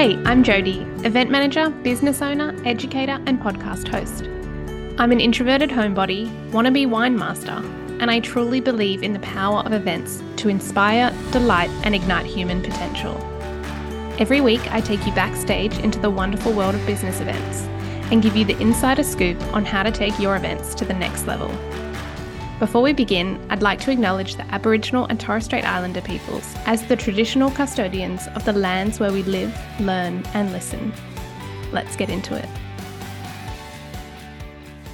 Hey, I'm Jody, event manager, business owner, educator, and podcast host. I'm an introverted homebody, wannabe wine master, and I truly believe in the power of events to inspire, delight, and ignite human potential. Every week, I take you backstage into the wonderful world of business events and give you the insider scoop on how to take your events to the next level. Before we begin, I'd like to acknowledge the Aboriginal and Torres Strait Islander peoples as the traditional custodians of the lands where we live, learn, and listen. Let's get into it.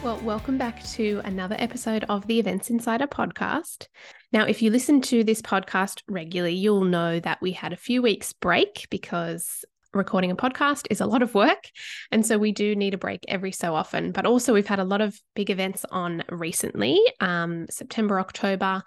Well, welcome back to another episode of the Events Insider podcast. Now, if you listen to this podcast regularly, you'll know that we had a few weeks break because recording a podcast is a lot of work. And so we do need a break every so often. But also, we've had a lot of big events on recently. Um, September, October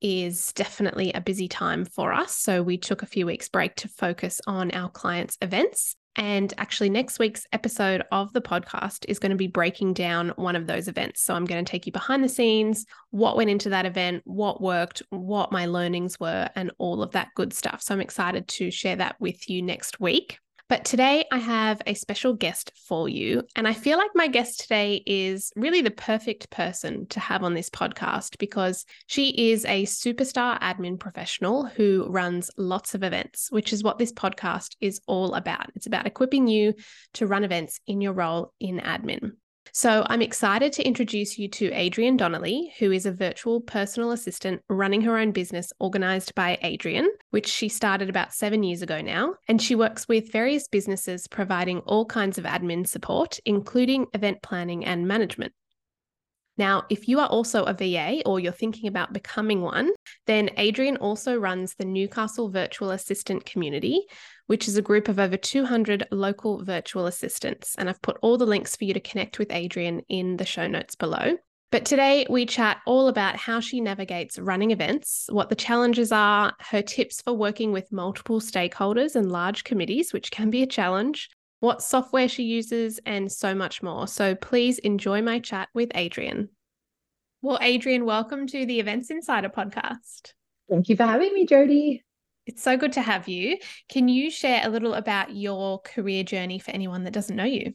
is definitely a busy time for us. So we took a few weeks break to focus on our clients' events. And actually, next week's episode of the podcast is going to be breaking down one of those events. So I'm going to take you behind the scenes, what went into that event, what worked, what my learnings were, and all of that good stuff. So I'm excited to share that with you next week. But today I have a special guest for you. And I feel like my guest today is really the perfect person to have on this podcast because she is a superstar admin professional who runs lots of events, which is what this podcast is all about. It's about equipping you to run events in your role in admin. So I'm excited to introduce you to Adrienne Donnelly, who is a virtual personal assistant running her own business organized by Adrienne, which she started about seven years ago now. And she works with various businesses providing all kinds of admin support, including event planning and management. Now, if you are also a VA or you're thinking about becoming one, then Adrienne also runs the Newcastle Virtual Assistant Community, which is a group of over 200 local virtual assistants. And I've put all the links for you to connect with Adrienne in the show notes below. But today we chat all about how she navigates running events, what the challenges are, her tips for working with multiple stakeholders and large committees, which can be a challenge, what software she uses, and so much more. So please enjoy my chat with Adrienne. Well, Adrienne, welcome to the Events Insider podcast. Thank you for having me, Jody. It's so good to have you. Can you share a little about your career journey for anyone that doesn't know you?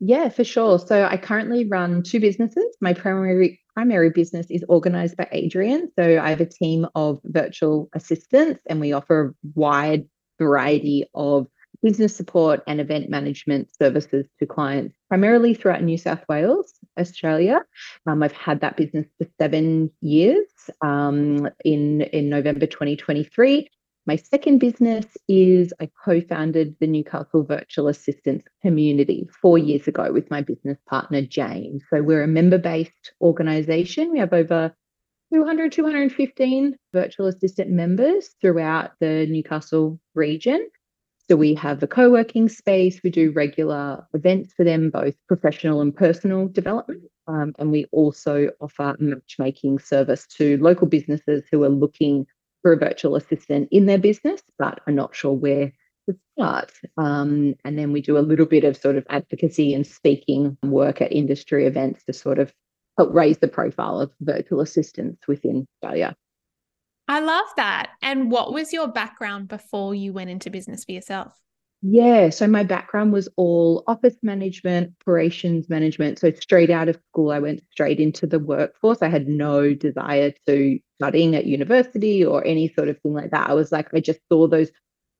Yeah, for sure. So I currently run two businesses. My primary primary business is organized by Adrienne. So I have a team of virtual assistants and we offer a wide variety of business support and event management services to clients, primarily throughout New South Wales, Australia. Um, I've had that business for seven years um, in, in November 2023. My second business is I co founded the Newcastle Virtual Assistants Community four years ago with my business partner, Jane. So we're a member based organization. We have over 200, 215 virtual assistant members throughout the Newcastle region. So we have a co working space. We do regular events for them, both professional and personal development. Um, and we also offer matchmaking service to local businesses who are looking for a virtual assistant in their business, but are not sure where to start. Um, and then we do a little bit of sort of advocacy and speaking work at industry events to sort of help raise the profile of virtual assistants within Australia. I love that. And what was your background before you went into business for yourself? Yeah, so my background was all office management, operations management. So straight out of school, I went straight into the workforce. I had no desire to studying at university or any sort of thing like that. I was like, I just saw those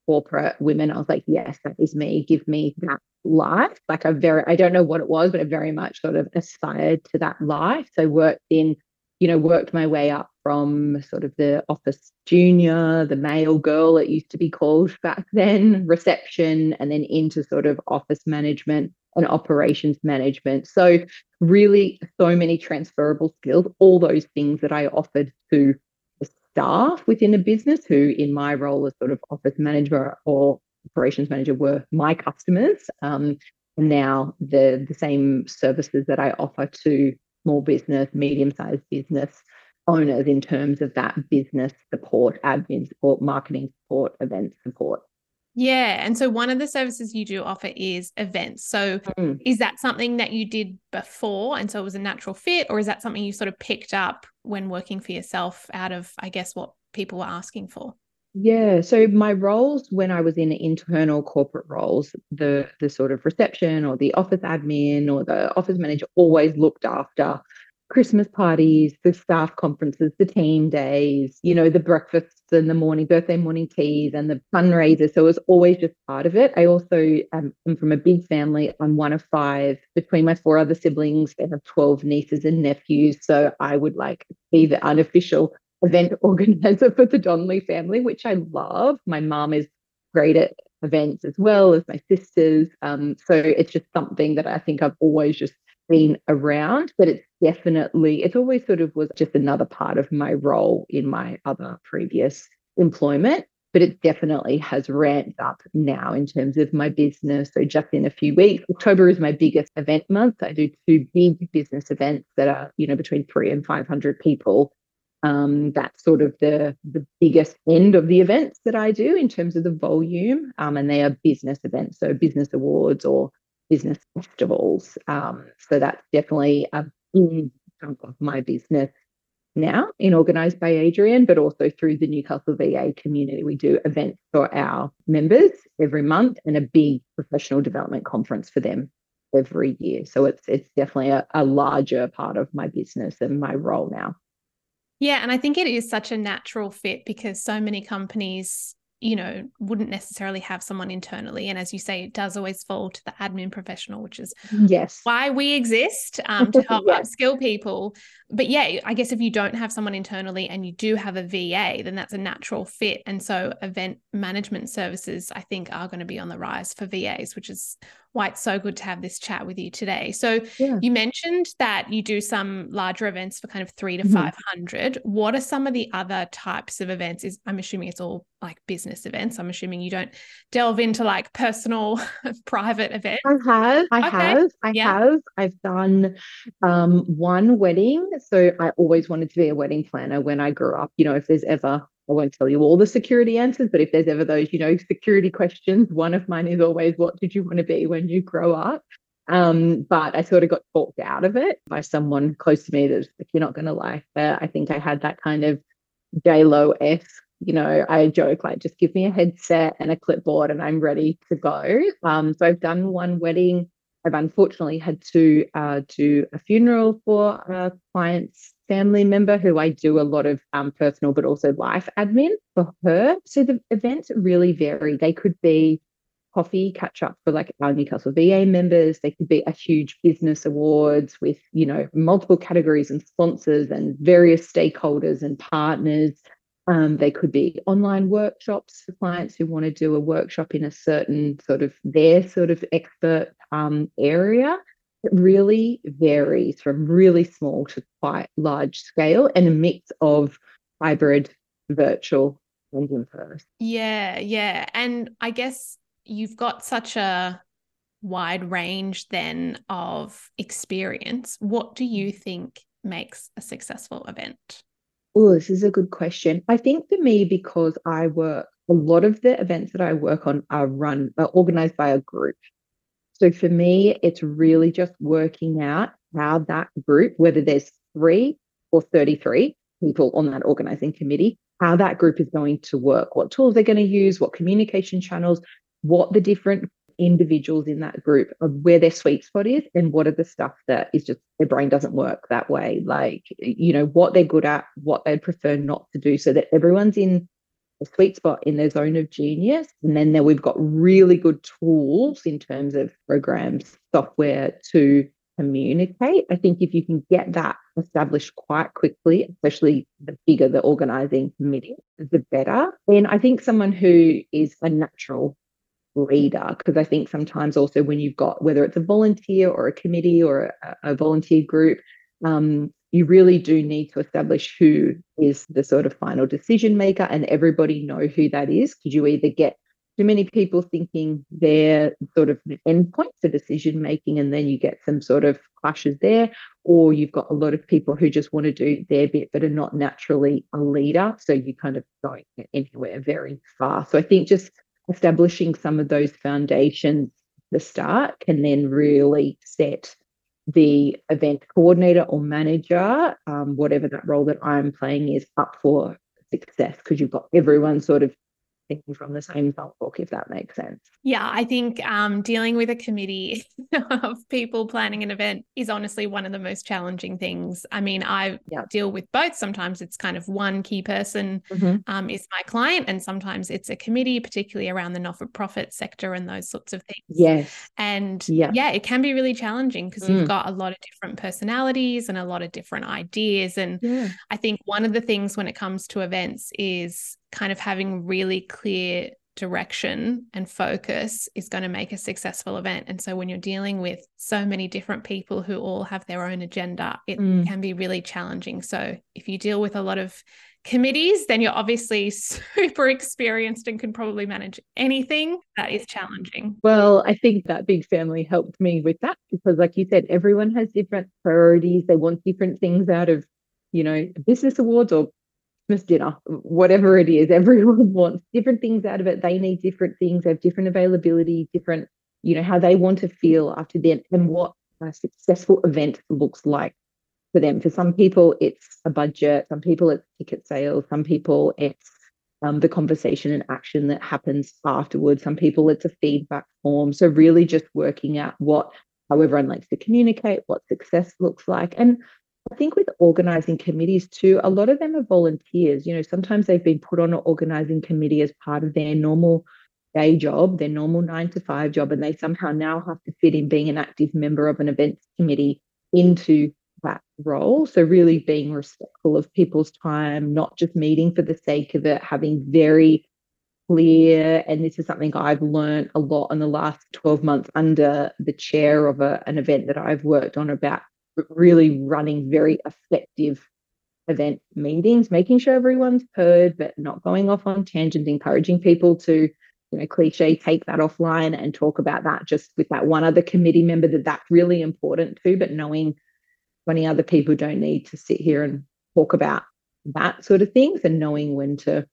corporate women. I was like, yes, that is me. Give me that life. Like I very, I don't know what it was, but I very much sort of aspired to that life. So worked in you know, worked my way up from sort of the office junior, the mail girl, it used to be called back then, reception, and then into sort of office management and operations management. So, really, so many transferable skills, all those things that I offered to the staff within a business who, in my role as sort of office manager or operations manager, were my customers. Um, now the the same services that I offer to small business, medium sized business owners in terms of that business support, admin support, marketing support, event support. Yeah. And so one of the services you do offer is events. So mm. is that something that you did before? And so it was a natural fit, or is that something you sort of picked up when working for yourself out of, I guess, what people were asking for? Yeah, so my roles when I was in internal corporate roles, the the sort of reception or the office admin or the office manager always looked after Christmas parties, the staff conferences, the team days, you know, the breakfasts and the morning birthday morning teas and the fundraisers. So it was always just part of it. I also um, am from a big family. I'm one of five. Between my four other siblings, they have 12 nieces and nephews. So I would like be the unofficial event organizer for the Donnelly family, which I love. My mom is great at events as well as my sisters. Um, so it's just something that I think I've always just been around, but it's definitely, it's always sort of was just another part of my role in my other previous employment. But it definitely has ramped up now in terms of my business. So, just in a few weeks, October is my biggest event month. I do two big business events that are, you know, between three and 500 people um, that's sort of the the biggest end of the events that I do in terms of the volume, um, and they are business events, so business awards or business festivals. Um, so that's definitely a big chunk of my business now in organised by Adrienne, but also through the Newcastle VA community. We do events for our members every month and a big professional development conference for them every year. So it's it's definitely a, a larger part of my business and my role now. Yeah, and I think it is such a natural fit because so many companies, you know, wouldn't necessarily have someone internally. And as you say, it does always fall to the admin professional, which is yes why we exist um, to help yes. upskill people. But yeah, I guess if you don't have someone internally and you do have a VA, then that's a natural fit. And so event management services, I think, are going to be on the rise for VAs, which is why it's so good to have this chat with you today. So yeah. you mentioned that you do some larger events for kind of three to mm-hmm. 500. What are some of the other types of events? Is I'm assuming it's all like business events. I'm assuming you don't delve into like personal private events. I have, I okay. have, I yeah. have. I've done um, one wedding. So I always wanted to be a wedding planner when I grew up. You know, if there's ever I won't tell you all the security answers, but if there's ever those, you know, security questions, one of mine is always, what did you want to be when you grow up? Um, but I sort of got talked out of it by someone close to me that's like, you're not going to like that. I think I had that kind of J Lo esque, you know, I joke like, just give me a headset and a clipboard and I'm ready to go. Um, so I've done one wedding. I've unfortunately had to uh, do a funeral for a client's family member who I do a lot of um, personal but also life admin for her. So the events really vary. They could be coffee catch up for like our Newcastle VA members. They could be a huge business awards with, you know, multiple categories and sponsors and various stakeholders and partners. Um, they could be online workshops for clients who want to do a workshop in a certain sort of their sort of expert um, area. It really varies from really small to quite large scale and a mix of hybrid, virtual, and in person. Yeah, yeah. And I guess you've got such a wide range then of experience. What do you think makes a successful event? Oh, this is a good question. I think for me, because I work, a lot of the events that I work on are run, are organized by a group. So for me, it's really just working out how that group, whether there's three or 33 people on that organizing committee, how that group is going to work, what tools they're going to use, what communication channels, what the different individuals in that group uh, where their sweet spot is and what are the stuff that is just their brain doesn't work that way. Like you know what they're good at what they'd prefer not to do so that everyone's in a sweet spot in their zone of genius. And then there we've got really good tools in terms of programs, software to communicate. I think if you can get that established quite quickly, especially the bigger the organizing committee, the better. Then I think someone who is a natural leader, because I think sometimes also when you've got whether it's a volunteer or a committee or a, a volunteer group, um, you really do need to establish who is the sort of final decision maker and everybody know who that is because you either get too many people thinking they're sort of the endpoint for decision making and then you get some sort of clashes there or you've got a lot of people who just want to do their bit but are not naturally a leader so you kind of don't get anywhere very far. So i think just establishing some of those foundations the start can then really set the event coordinator or manager, um, whatever that role that I'm playing is, up for success because you've got everyone sort of from the same book, if that makes sense. Yeah, I think um, dealing with a committee of people planning an event is honestly one of the most challenging things. I mean, I deal with both. Sometimes it's kind of one key person mm-hmm. um, is my client, and sometimes it's a committee, particularly around the not for profit sector and those sorts of things. Yes. And yep. yeah, it can be really challenging because mm. you've got a lot of different personalities and a lot of different ideas. And yeah. I think one of the things when it comes to events is kind of having really clear direction and focus is going to make a successful event. And so when you're dealing with so many different people who all have their own agenda, it mm. can be really challenging. So if you deal with a lot of committees, then you're obviously super experienced and can probably manage anything that is challenging. Well, I think that big family helped me with that because, like you said, everyone has different priorities. They want different things out of, you know, business awards or Christmas dinner, whatever it is, everyone wants different things out of it. They need different things, they have different availability, different, you know, how they want to feel after the and what a successful event looks like for them. For some people, it's a budget, some people, it's ticket sales, some people, it's um, the conversation and action that happens afterwards. Some people, it's a feedback form. So, really just working out what, how everyone likes to communicate, what success looks like. And I think with organizing committees too, a lot of them are volunteers. You know, sometimes they've been put on an organizing committee as part of their normal day job, their normal nine to five job, and they somehow now have to fit in being an active member of an events committee into that role. So, really being respectful of people's time, not just meeting for the sake of it, having very clear, and this is something I've learned a lot in the last 12 months under the chair of a, an event that I've worked on about really running very effective event meetings, making sure everyone's heard, but not going off on tangents, encouraging people to, you know, cliche, take that offline and talk about that just with that one other committee member that that's really important too, but knowing 20 other people don't need to sit here and talk about that sort of things and knowing when to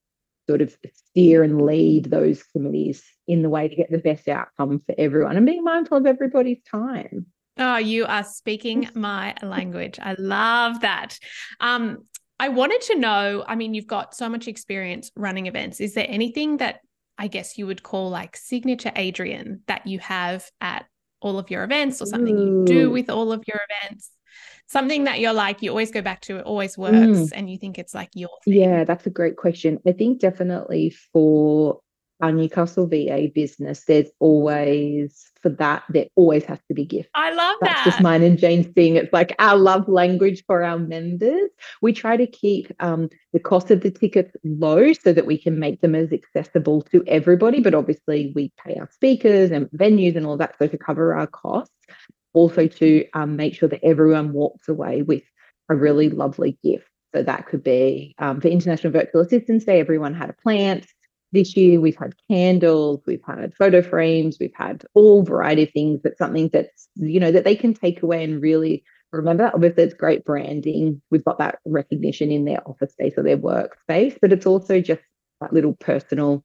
sort of steer and lead those committees in the way to get the best outcome for everyone and being mindful of everybody's time. Oh, you are speaking my language. I love that. Um, I wanted to know I mean, you've got so much experience running events. Is there anything that I guess you would call like signature Adrienne that you have at all of your events or something Ooh. you do with all of your events? Something that you're like, you always go back to, it always works, mm. and you think it's like your thing. Yeah, that's a great question. I think definitely for our Newcastle VA business, there's always for that, there always has to be gifts. I love That's that. just mine and Jane's thing. It's like our love language for our members. We try to keep um, the cost of the tickets low so that we can make them as accessible to everybody. But obviously, we pay our speakers and venues and all that so to cover our costs. Also, to um, make sure that everyone walks away with a really lovely gift. So that could be um, for International Virtual Assistance Day, everyone had a plant this year we've had candles we've had photo frames we've had all variety of things but something that's you know that they can take away and really remember. Obviously it's great branding. We've got that recognition in their office space or their workspace but it's also just that little personal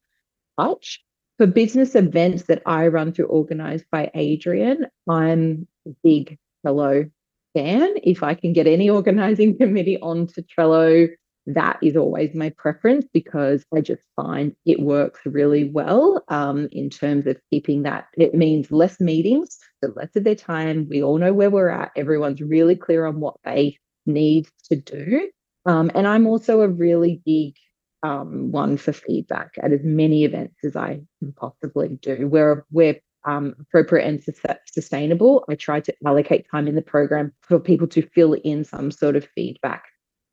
touch. For business events that i run through organized by Adrienne i'm big trello fan. If i can get any organizing committee onto trello that is always my preference because I just find it works really well um, in terms of keeping that. It means less meetings, so less of their time. We all know where we're at. Everyone's really clear on what they need to do. Um, and I'm also a really big um, one for feedback at as many events as I can possibly do. Where we're um, appropriate and su- sustainable, I try to allocate time in the program for people to fill in some sort of feedback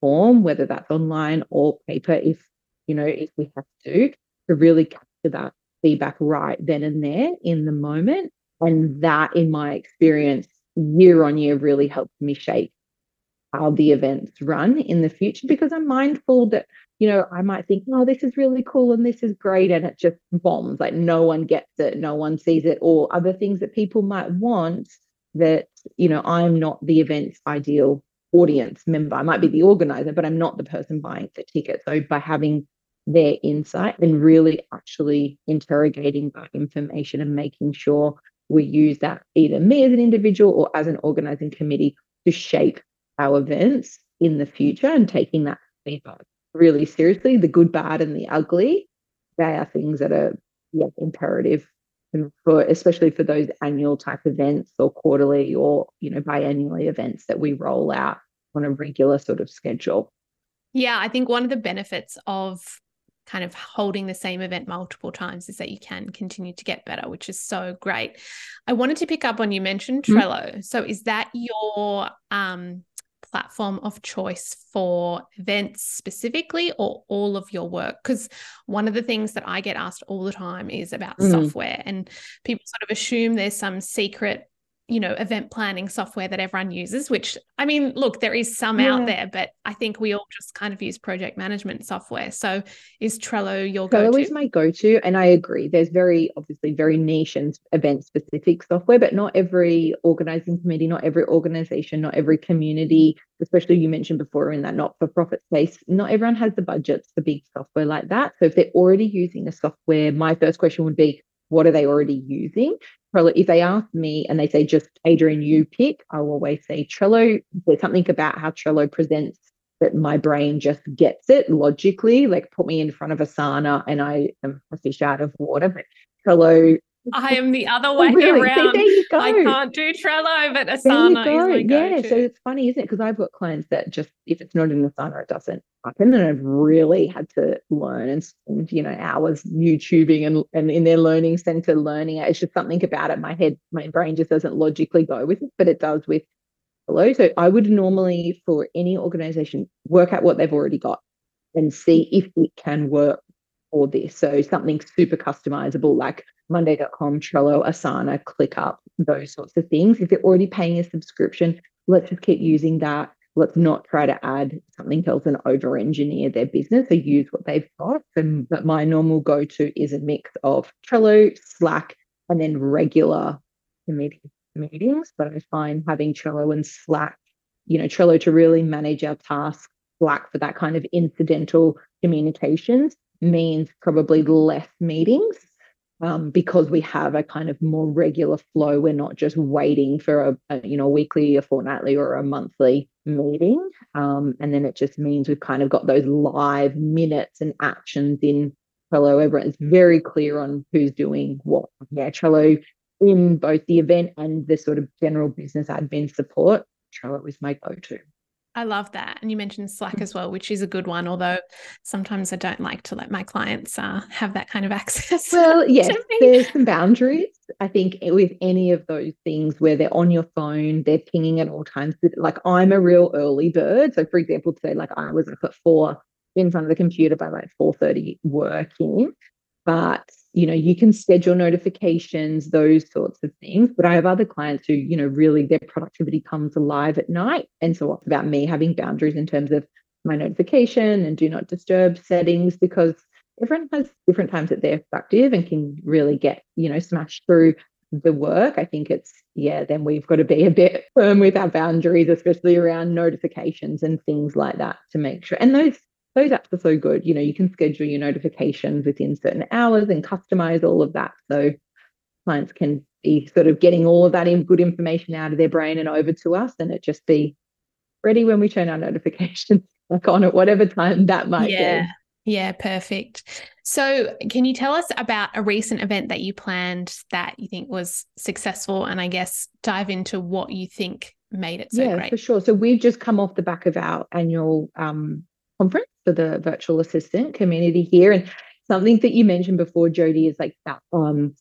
form, whether that's online or paper, if you know, if we have to, to really capture that feedback right then and there in the moment. And that, in my experience, year on year really helps me shape how the events run in the future because I'm mindful that, you know, I might think, oh, this is really cool and this is great. And it just bombs, like no one gets it, no one sees it, or other things that people might want that, you know, I'm not the event's ideal audience member. I might be the organizer, but I'm not the person buying the ticket. So by having their insight and really actually interrogating that information and making sure we use that either me as an individual or as an organizing committee to shape our events in the future and taking that feedback really seriously, the good, bad, and the ugly. they are things that are yeah, imperative for especially for those annual type events or quarterly or you know biannually events that we roll out on a regular sort of schedule. Yeah, I think one of the benefits of kind of holding the same event multiple times is that you can continue to get better, which is so great. I wanted to pick up on you mentioned mm-hmm. Trello. Mm-hmm. So is that your um platform of choice for events specifically or all of your work? Because one of the things that I get asked all the time is about mm. software, and people sort of assume there's some secret you know, event planning software that everyone uses, which I mean, look, there is some yeah. out there, but I think we all just kind of use project management software. So is Trello your go-to? Trello is my go-to. And I agree. There's very obviously very niche and event specific software, but not every organizing committee, not every organization, not every community, especially you mentioned before in that not-for-profit space, not everyone has the budgets for big software like that. So if they're already using a software, my first question would be, what are they already using? Trello, if they ask me and they say just Adrienne, you pick, I will always say Trello. There's something about how Trello presents that my brain just gets it logically. Like put me in front of Asana and I am a fish out of water. But Trello I am the other oh, way oh, really? around. See, I can't do Trello, but Asana is my Yeah, so it's funny, isn't it? Because I've got clients that just if it's not in Asana, it doesn't happen, and I've really had to learn and spend you know hours YouTubing and and in their learning center learning it. It's just something about it. My head, my brain just doesn't logically go with it, but it does with Trello. So I would normally for any organization work out what they've already got and see if it can work for this. So something super customizable like Monday.com, Trello, Asana, ClickUp, those sorts of things. If they're already paying a subscription, let's just keep using that. Let's not try to add something else and over engineer their business or use what they've got. And, but my normal go to is a mix of Trello, Slack, and then regular meetings. But I find having Trello and Slack, you know, Trello to really manage our tasks, Slack for that kind of incidental communications means probably less meetings um, because we have a kind of more regular flow. We're not just waiting for a, a you know weekly, a fortnightly, or a monthly meeting, um, and then it just means we've kind of got those live minutes and actions in Trello. Everyone's very clear on who's doing what. Yeah, Trello in both the event and the sort of general business admin support. Trello is my go-to. I love that. And you mentioned Slack as well, which is a good one, although sometimes I don't like to let my clients uh, have that kind of access. Well, yes, there's some boundaries. I think with any of those things where they're on your phone, they're pinging at all times. Like I'm a real early bird. So for example, today, like I was up at four in front of the computer by like 4.30 working. But you know you can schedule notifications those sorts of things but i have other clients who you know really their productivity comes alive at night. And so it's about me having boundaries in terms of my notification and do not disturb settings because everyone has different times that they're productive and can really get you know smashed through the work. I think it's yeah then we've got to be a bit firm with our boundaries especially around notifications and things like that to make sure. And those those apps are so good. You know, you can schedule your notifications within certain hours and customize all of that. So clients can be sort of getting all of that in good information out of their brain and over to us, and it just be ready when we turn our notifications back on at whatever time that might yeah. be. Yeah, perfect. So, can you tell us about a recent event that you planned that you think was successful and I guess dive into what you think made it so yeah, great? for sure. So, we've just come off the back of our annual um, conference for the virtual assistant community here. And something that you mentioned before, Jody, is like that um,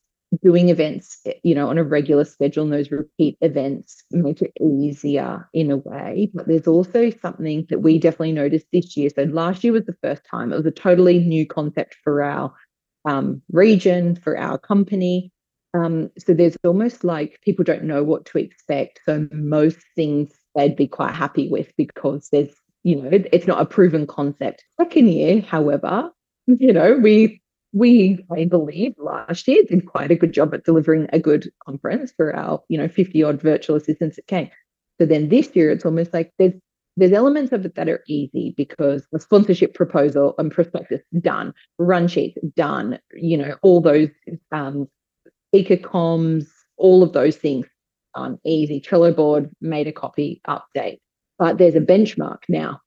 doing events, you know, on a regular schedule and those repeat events make it easier in a way. But there's also something that we definitely noticed this year. So last year was the first time. It was a totally new concept for our um, region, for our company. Um, so there's almost like people don't know what to expect. So most things they'd be quite happy with because there's you know, it's not a proven concept. Second year, however, you know, we we I believe last year did quite a good job at delivering a good conference for our, you know, 50 odd virtual assistants that came. So then this year it's almost like there's there's elements of it that are easy because the sponsorship proposal and prospectus done, run sheets done, you know, all those um, speaker comms, all of those things done easy. Trello board made a copy update but there's a benchmark now.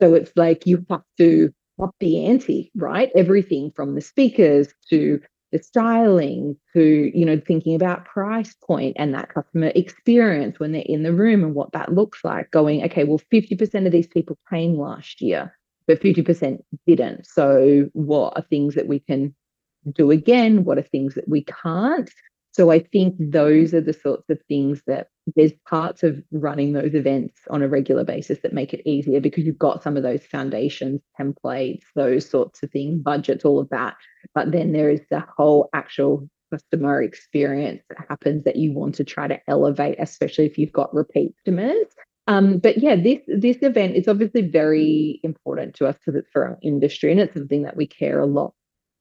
So it's like you have to up the ante, right? Everything from the speakers to the styling to you know thinking about price point and that customer experience when they're in the room and what that looks like going okay well 50% of these people came last year but 50% didn't so what are things that we can do again what are things that we can't so I think those are the sorts of things that there's parts of running those events on a regular basis that make it easier because you've got some of those foundations, templates, those sorts of things, budgets, all of that. But then there is the whole actual customer experience that happens that you want to try to elevate, especially if you've got repeat customers. Um, but yeah, this this event is obviously very important to us because it's for our industry and it's something that we care a lot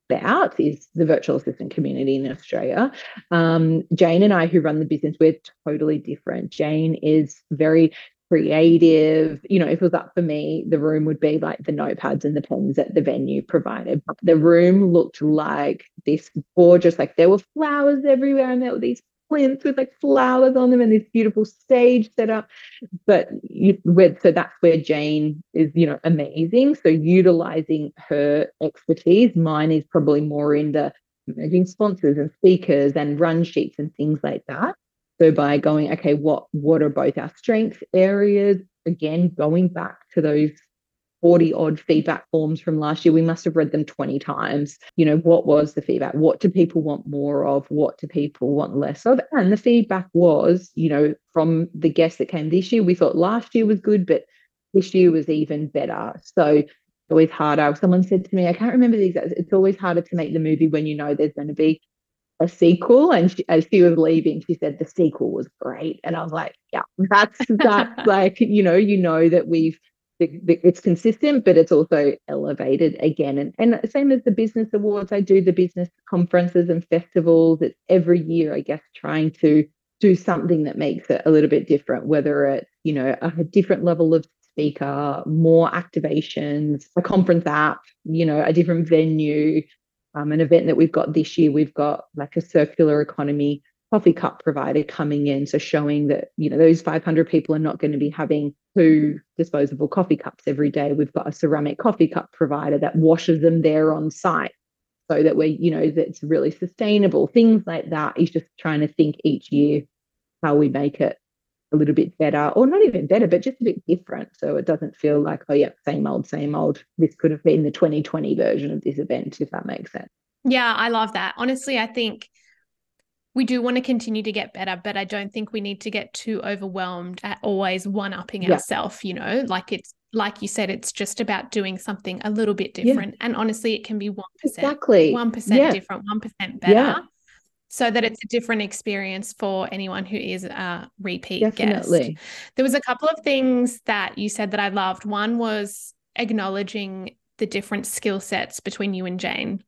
about is the virtual assistant community in Australia. Um, Jane and I, who run the business, we're totally different. Jane is very creative. You know, if it was up for me, the room would be like the notepads and the pens that the venue provided. The room looked like this gorgeous, like there were flowers everywhere and there were these plinths with like flowers on them and this beautiful stage set up. But you, where, so that's where Jane is, you know, amazing. So utilizing her expertise, mine is probably more in the managing sponsors and speakers and run sheets and things like that. So by going, okay, what what are both our strength areas? Again, going back to those 40 odd feedback forms from last year. We must have read them 20 times. You know, what was the feedback? What do people want more of? What do people want less of? And the feedback was, you know, from the guests that came this year, we thought last year was good, but this year was even better. So it's always harder. Someone said to me, I can't remember the exact, it's always harder to make the movie when you know there's going to be a sequel. And she, as she was leaving, she said the sequel was great. And I was like, yeah, that's that's like, you know, you know that we've it's consistent, but it's also elevated again. And, and same as the business awards, I do the business conferences and festivals. It's every year, I guess, trying to do something that makes it a little bit different, whether it's, you know, a different level of speaker, more activations, a conference app, you know, a different venue. Um, an event that we've got this year, we've got like a circular economy coffee cup provider coming in. So showing that, you know, those 500 people are not going to be having two disposable coffee cups every day. We've got a ceramic coffee cup provider that washes them there on site so that we're, you know, that's really sustainable. Things like that is just trying to think each year how we make it a little bit better, or not even better, but just a bit different. So it doesn't feel like, oh, yeah, same old, same old. This could have been the 2020 version of this event, if that makes sense. Yeah, I love that. Honestly, I think we do want to continue to get better, but I don't think we need to get too overwhelmed at always one upping yeah. ourselves, you know, like it's like you said, it's just about doing something a little bit different. Yeah. And honestly, it can be 1%, exactly. 1% yeah. different, 1% better. So that it's a different experience for anyone who is a repeat Definitely. guest. There was a couple of things that you said that I loved. One was acknowledging the different skill sets between you and Jane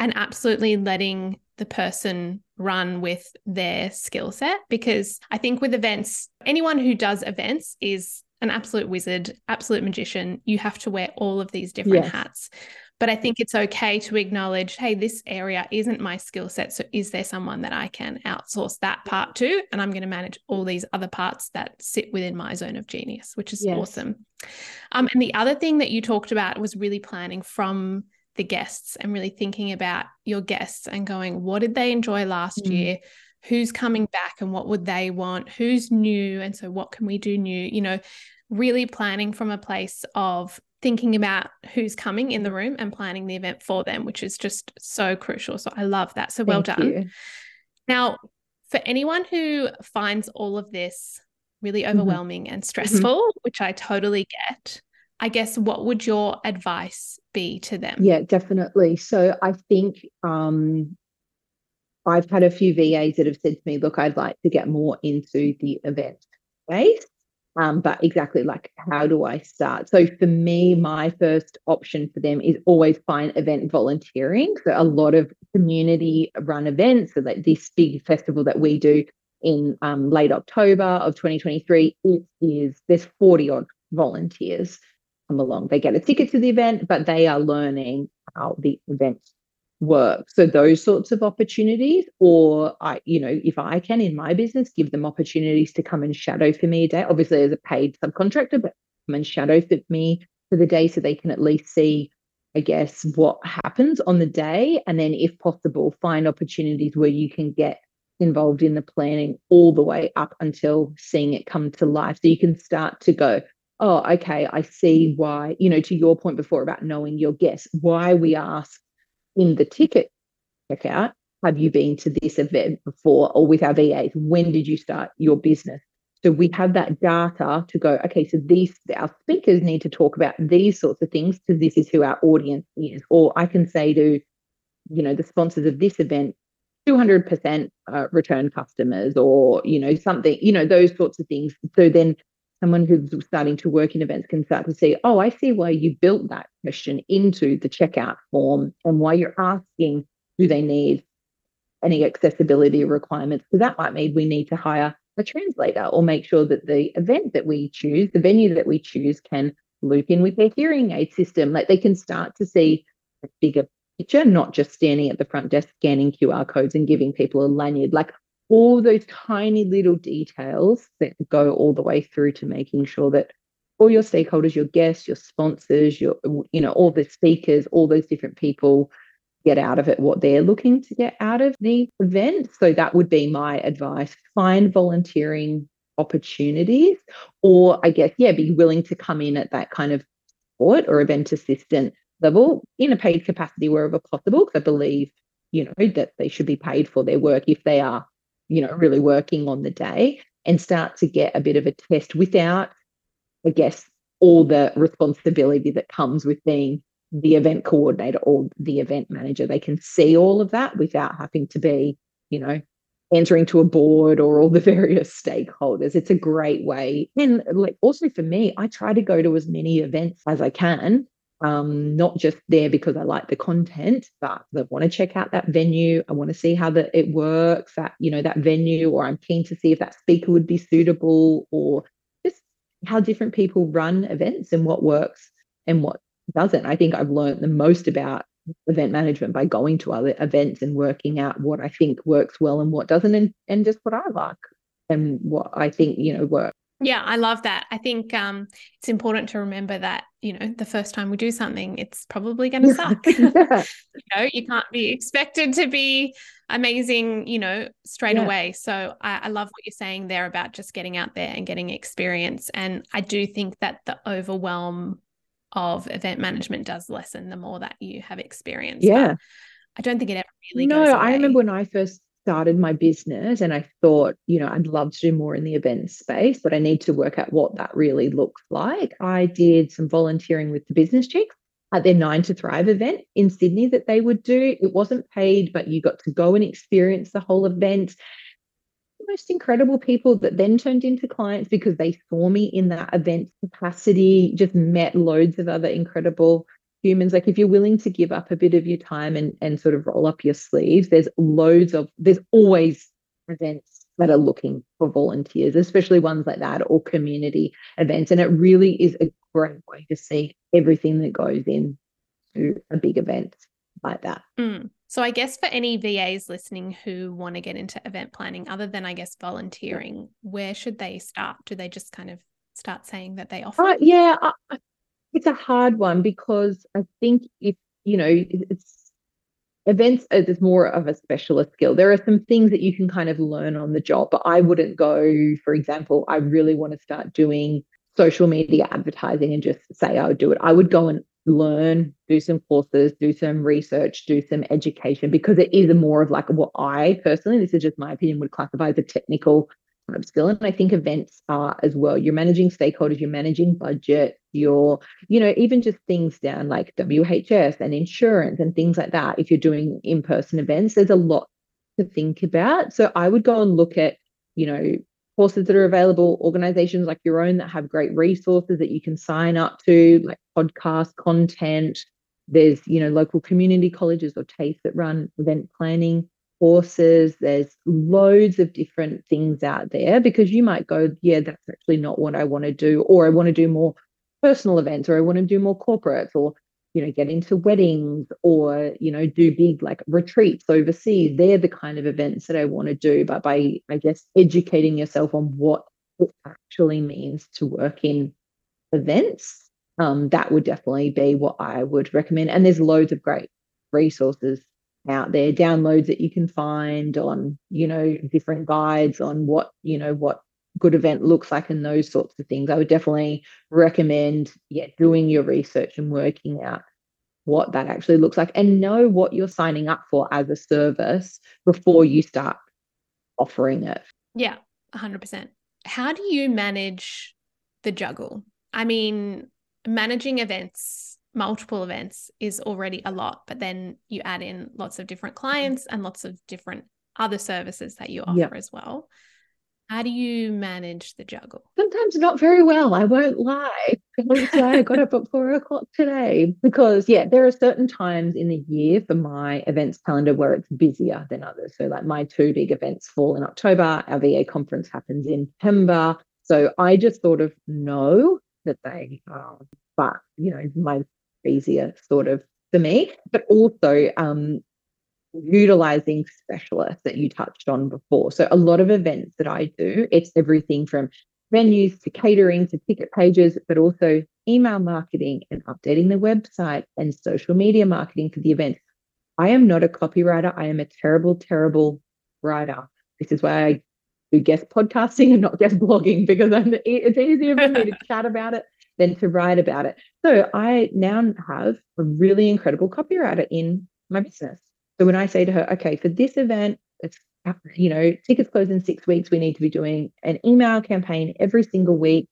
and absolutely letting the person run with their skill set because I think with events, anyone who does events is an absolute wizard, absolute magician. You have to wear all of these different yes. hats. But I think it's okay to acknowledge, hey, this area isn't my skill set. So is there someone that I can outsource that part to? And I'm going to manage all these other parts that sit within my zone of genius, which is yes. awesome. Um, and the other thing that you talked about was really planning from the guests and really thinking about your guests and going, what did they enjoy last mm. year? Who's coming back and what would they want? Who's new? And so, what can we do new? You know, really planning from a place of thinking about who's coming in the room and planning the event for them, which is just so crucial. So, I love that. So, well Thank done. You. Now, for anyone who finds all of this really mm-hmm. overwhelming mm-hmm. and stressful, mm-hmm. which I totally get, I guess what would your advice be to them? Yeah, definitely. So I think um, I've had a few VAs that have said to me, look, I'd like to get more into the event space. Um, but exactly like how do I start? So for me, my first option for them is always find event volunteering. So a lot of community run events, so like this big festival that we do in um, late October of 2023, it is there's 40 odd volunteers come along. They get a ticket to the event, but they are learning how the event works. So those sorts of opportunities, or I, you know, if I can in my business, give them opportunities to come and shadow for me a day, obviously as a paid subcontractor, but come and shadow for me for the day so they can at least see I guess, what happens on the day. And then, if possible, find opportunities where you can get involved in the planning all the way up until seeing it come to life. So you can start to go, oh, okay, I see why, you know, to your point before about knowing your guests, why we ask in the ticket checkout, have you been to this event before or with our VAs? When did you start your business? So we have that data to go, okay, so these our speakers need to talk about these sorts of things because this is who our audience is. Or I can say to, you know, the sponsors of this event, 200% uh, return customers or, you know, something, you know, those sorts of things. So then someone who's starting to work in events can start to see, oh, I see why you built that question into the checkout form and why you're asking, do they need any accessibility requirements? Because that might mean we need to hire a translator or make sure that the event that we choose, the venue that we choose, can loop in with their hearing aid system. Like they can start to see a bigger picture, not just standing at the front desk scanning QR codes and giving people a lanyard. Like all those tiny little details that go all the way through to making sure that all your stakeholders, your guests, your sponsors, your you know, all the speakers, all those different people get out of it what they're looking to get out of the event. So that would be my advice. Find volunteering opportunities, or I guess, yeah, be willing to come in at that kind of support or event assistant level in a paid capacity wherever possible. Because I believe, you know, that they should be paid for their work if they are, you know, really working on the day and start to get a bit of a test without, I guess, all the responsibility that comes with being the event coordinator or the event manager. They can see all of that without having to be, you know, entering to a board or all the various stakeholders. It's a great way. And like also for me, I try to go to as many events as I can. Um, not just there because I like the content, but I want to check out that venue. I want to see how that it works, that, you know, that venue, or I'm keen to see if that speaker would be suitable or just how different people run events and what works and what doesn't. I think I've learned the most about event management by going to other events and working out what I think works well and what doesn't, and, and just what I like and what I think, you know, works. Yeah, I love that. I think um, it's important to remember that, you know, the first time we do something, it's probably going to suck. yeah. you know, you can't be expected to be amazing, you know, straight yeah. away. So I, I love what you're saying there about just getting out there and getting experience. And I do think that the overwhelm of event management does lessen the more that you have experience. Yeah. But I don't think it ever really no, I remember when I first started my business and I thought, you know, I'd love to do more in the event space, but I need to work out what that really looks like. I did some volunteering with the Business Chicks at their Nine to Thrive event in Sydney that they would do. It wasn't paid, but you got to go and experience the whole event most incredible people that then turned into clients because they saw me in that event capacity, just met loads of other incredible humans. Like if you're willing to give up a bit of your time and, and sort of roll up your sleeves, there's loads of, there's always events that are looking for volunteers, especially ones like that or community events. And it really is a great way to see everything that goes in to a big event like that. Mm. So I guess for any VAs listening who want to get into event planning, other than I guess volunteering, where should they start? Do they just kind of start saying that they offer? Uh, yeah, uh, it's a hard one because I think if you know it's events is more of a specialist skill. There are some things that you can kind of learn on the job, but I wouldn't go, for example, I really want to start doing social media advertising and just say I would do it. I would go and learn, do some courses, do some research, do some education, because it is more of like what I personally, this is just my opinion, would classify as a technical kind of skill. And I think events are as well. You're managing stakeholders, you're managing budget, you're, you know, even just things down like WHS and insurance and things like that. If you're doing in person events, there's a lot to think about. So I would go and look at, you know, courses that are available, organizations like your own that have great resources that you can sign up to, like podcast content. There's, you know, local community colleges or TAFE that run event planning courses. There's loads of different things out there because you might go, yeah, that's actually not what I want to do, or I want to do more personal events, or I want to do more corporates, or you know, get into weddings or, you know, do big like retreats overseas. They're the kind of events that I want to do. But by, I guess, educating yourself on what it actually means to work in events, um, that would definitely be what I would recommend. And there's loads of great resources out there, downloads that you can find on, you know, different guides on what, you know, what good event looks like and those sorts of things. I would definitely recommend, yeah, doing your research and working out what that actually looks like and know what you're signing up for as a service before you start offering it. Yeah, 100%. How do you manage the juggle? I mean, managing events, multiple events is already a lot, but then you add in lots of different clients and lots of different other services that you offer as well. How do you manage the juggle? Sometimes not very well. I won't lie. That's why I got up at four o'clock today. Because yeah, there are certain times in the year for my events calendar where it's busier than others. So like my two big events fall in October. Our VA conference happens in September. So I just sort of know that they are, but you know, my easier sort of for me. But also um utilizing specialists that you touched on before. So a lot of events that I do, it's everything from venues to catering to ticket pages, but also email marketing and updating the website and social media marketing for the event. I am not a copywriter. I am a terrible, terrible writer. This is why I do guest podcasting and not guest blogging because I'm, it's easier for me to chat about it than to write about it. So I now have a really incredible copywriter in my business. So when I say to her, okay, for this event, it's you know, tickets close in six weeks. We need to be doing an email campaign every single week.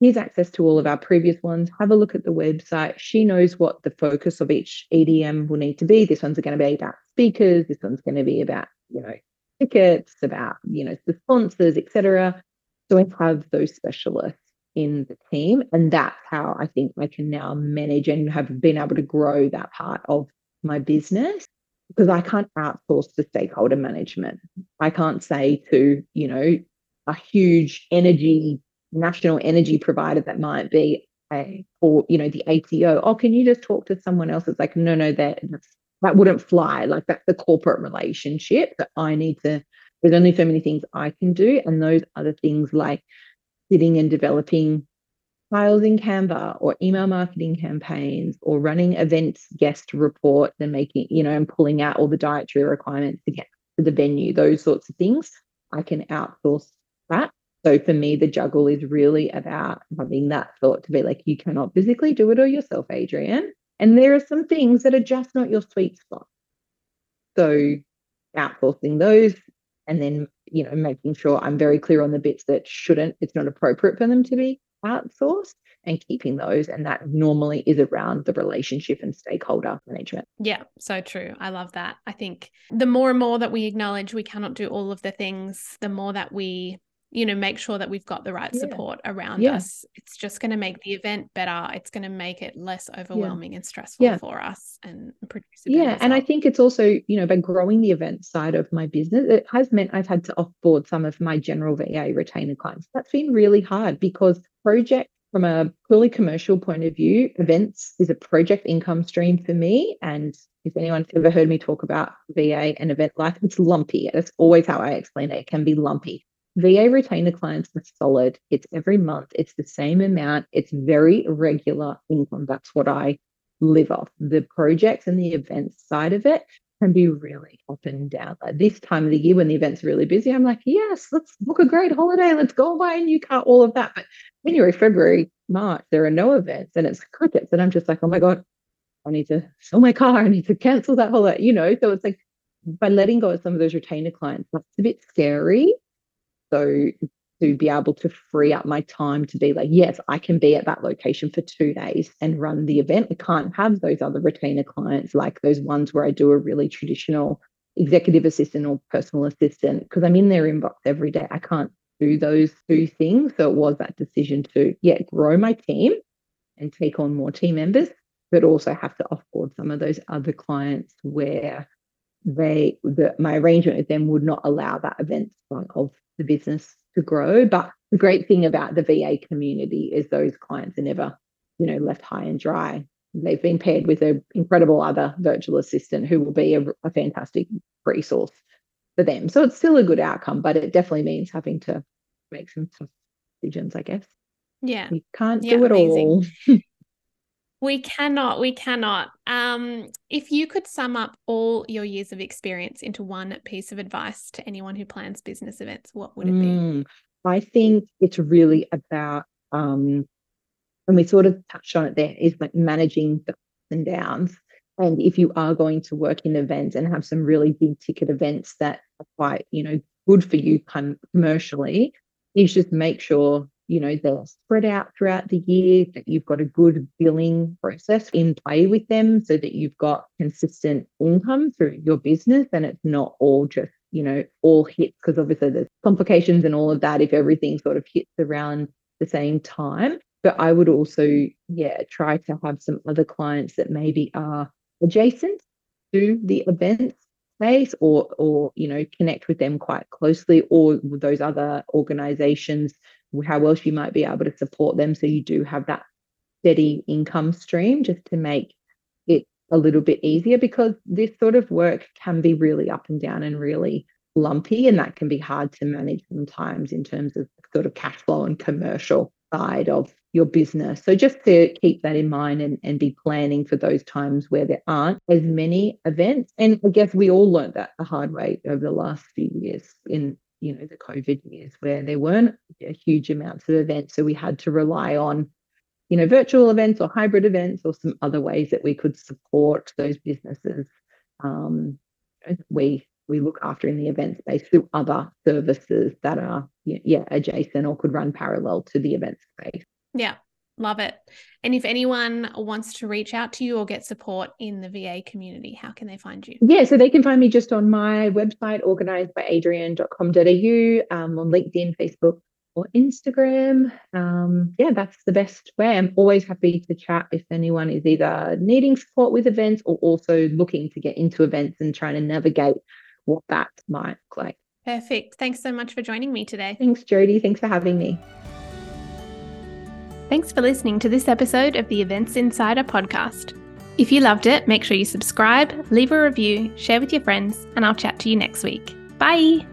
Here's access to all of our previous ones. Have a look at the website. She knows what the focus of each EDM will need to be. This one's going to be about speakers. This one's going to be about, you know, tickets, about, you know, the sponsors, etc. So I have those specialists in the team. And that's how I think I can now manage and have been able to grow that part of my business because I can't outsource the stakeholder management. I can't say to, you know, a huge energy, national energy provider that might be a, or, you know, the ATO, oh, can you just talk to someone else? It's like, no, no, that, that wouldn't fly. Like that's the corporate relationship that I need to, there's only so many things I can do. And those other things like sitting and developing files in Canva or email marketing campaigns or running events guest reports and making, you know, and pulling out all the dietary requirements to the venue, those sorts of things, I can outsource that. So for me, the juggle is really about having that thought to be like, you cannot physically do it all yourself, Adrienne. And there are some things that are just not your sweet spot. So outsourcing those and then, you know, making sure I'm very clear on the bits that shouldn't, it's not appropriate for them to be outsourced and keeping those. And that normally is around the relationship and stakeholder management. Yeah, so true. I love that. I think the more and more that we acknowledge we cannot do all of the things, the more that we you know make sure that we've got the right yeah. support around yeah. us. It's just going to make the event better. It's going to make it less overwhelming yeah. and stressful for us and produce yeah and i think it's also you know by growing the event side of my business it has meant i've had to offboard some of my general va retainer clients. That's been really hard because project from a purely commercial point of view events is a project income stream for me. And if anyone's ever heard me talk about va and event life it's lumpy. That's always how i explain it. It can be lumpy VA retainer clients are solid. It's every month, it's the same amount, it's very regular income. That's what I live off. The projects and the events side of it can be really up and down. Like this time of the year when the event's really busy, I'm like, yes, let's book a great holiday. Let's go buy a new car, all of that. But January, February, March, there are no events and it's crickets. And I'm just like, oh my God, I need to sell my car. I need to cancel that holiday, you know? So it's like by letting go of some of those retainer clients, that's a bit scary so to be able to free up my time to be like, yes, I can be at that location for two days and run the event. I can't have those other retainer clients like those ones where I do a really traditional executive assistant or personal assistant because I'm in their inbox every day. I can't do those two things. So it was that decision to, yeah, grow my team and take on more team members, but also have to offboard some of those other clients where they the, my arrangement with them would not allow that event front of the business to grow. But the great thing about the VA community is those clients are never, you know, left high and dry. They've been paired with an incredible other virtual assistant who will be a, a fantastic resource for them. So it's still a good outcome, but it definitely means having to make some decisions, I guess. Yeah. You can't yeah, do it amazing. all. We cannot. We cannot. Um, if you could sum up all your years of experience into one piece of advice to anyone who plans business events, what would it be? Mm, I think it's really about, um, and we sort of touched on it there, is like managing the ups and downs. And if you are going to work in events and have some really big ticket events that are quite, you know, good for you commercially, is just make sure you know they're spread out throughout the year that you've got a good billing process in play with them so that you've got consistent income through your business and it's not all just you know all hits because obviously there's complications and all of that if everything sort of hits around the same time. But i would also yeah try to have some other clients that maybe are adjacent to the events space or or you know connect with them quite closely or those other organizations how else you might be able to support them so you do have that steady income stream just to make it a little bit easier because this sort of work can be really up and down and really lumpy and that can be hard to manage sometimes in terms of sort of cash flow and commercial side of your business. So just to keep that in mind and, and be planning for those times where there aren't as many events. And I guess we all learned that the hard way over the last few years in you know the COVID years where there weren't huge amounts of events. So we had to rely on you know virtual events or hybrid events or some other ways that we could support those businesses. Um, we we look after in the event space through other services that are yeah adjacent or could run parallel to the event space. Yeah, love it. And if anyone wants to reach out to you or get support in the VA community, how can they find you? Yeah, so they can find me just on my website, organisedbyadrienne.com.au, um, on LinkedIn, Facebook, or Instagram. Um, yeah, that's the best way. I'm always happy to chat if anyone is either needing support with events or also looking to get into events and trying to navigate what that might look like. Perfect. Thanks so much for joining me today. Thanks, Jody. Thanks for having me. Thanks for listening to this episode of the Events Insider podcast. If you loved it, make sure you subscribe, leave a review, share with your friends, and I'll chat to you next week. Bye.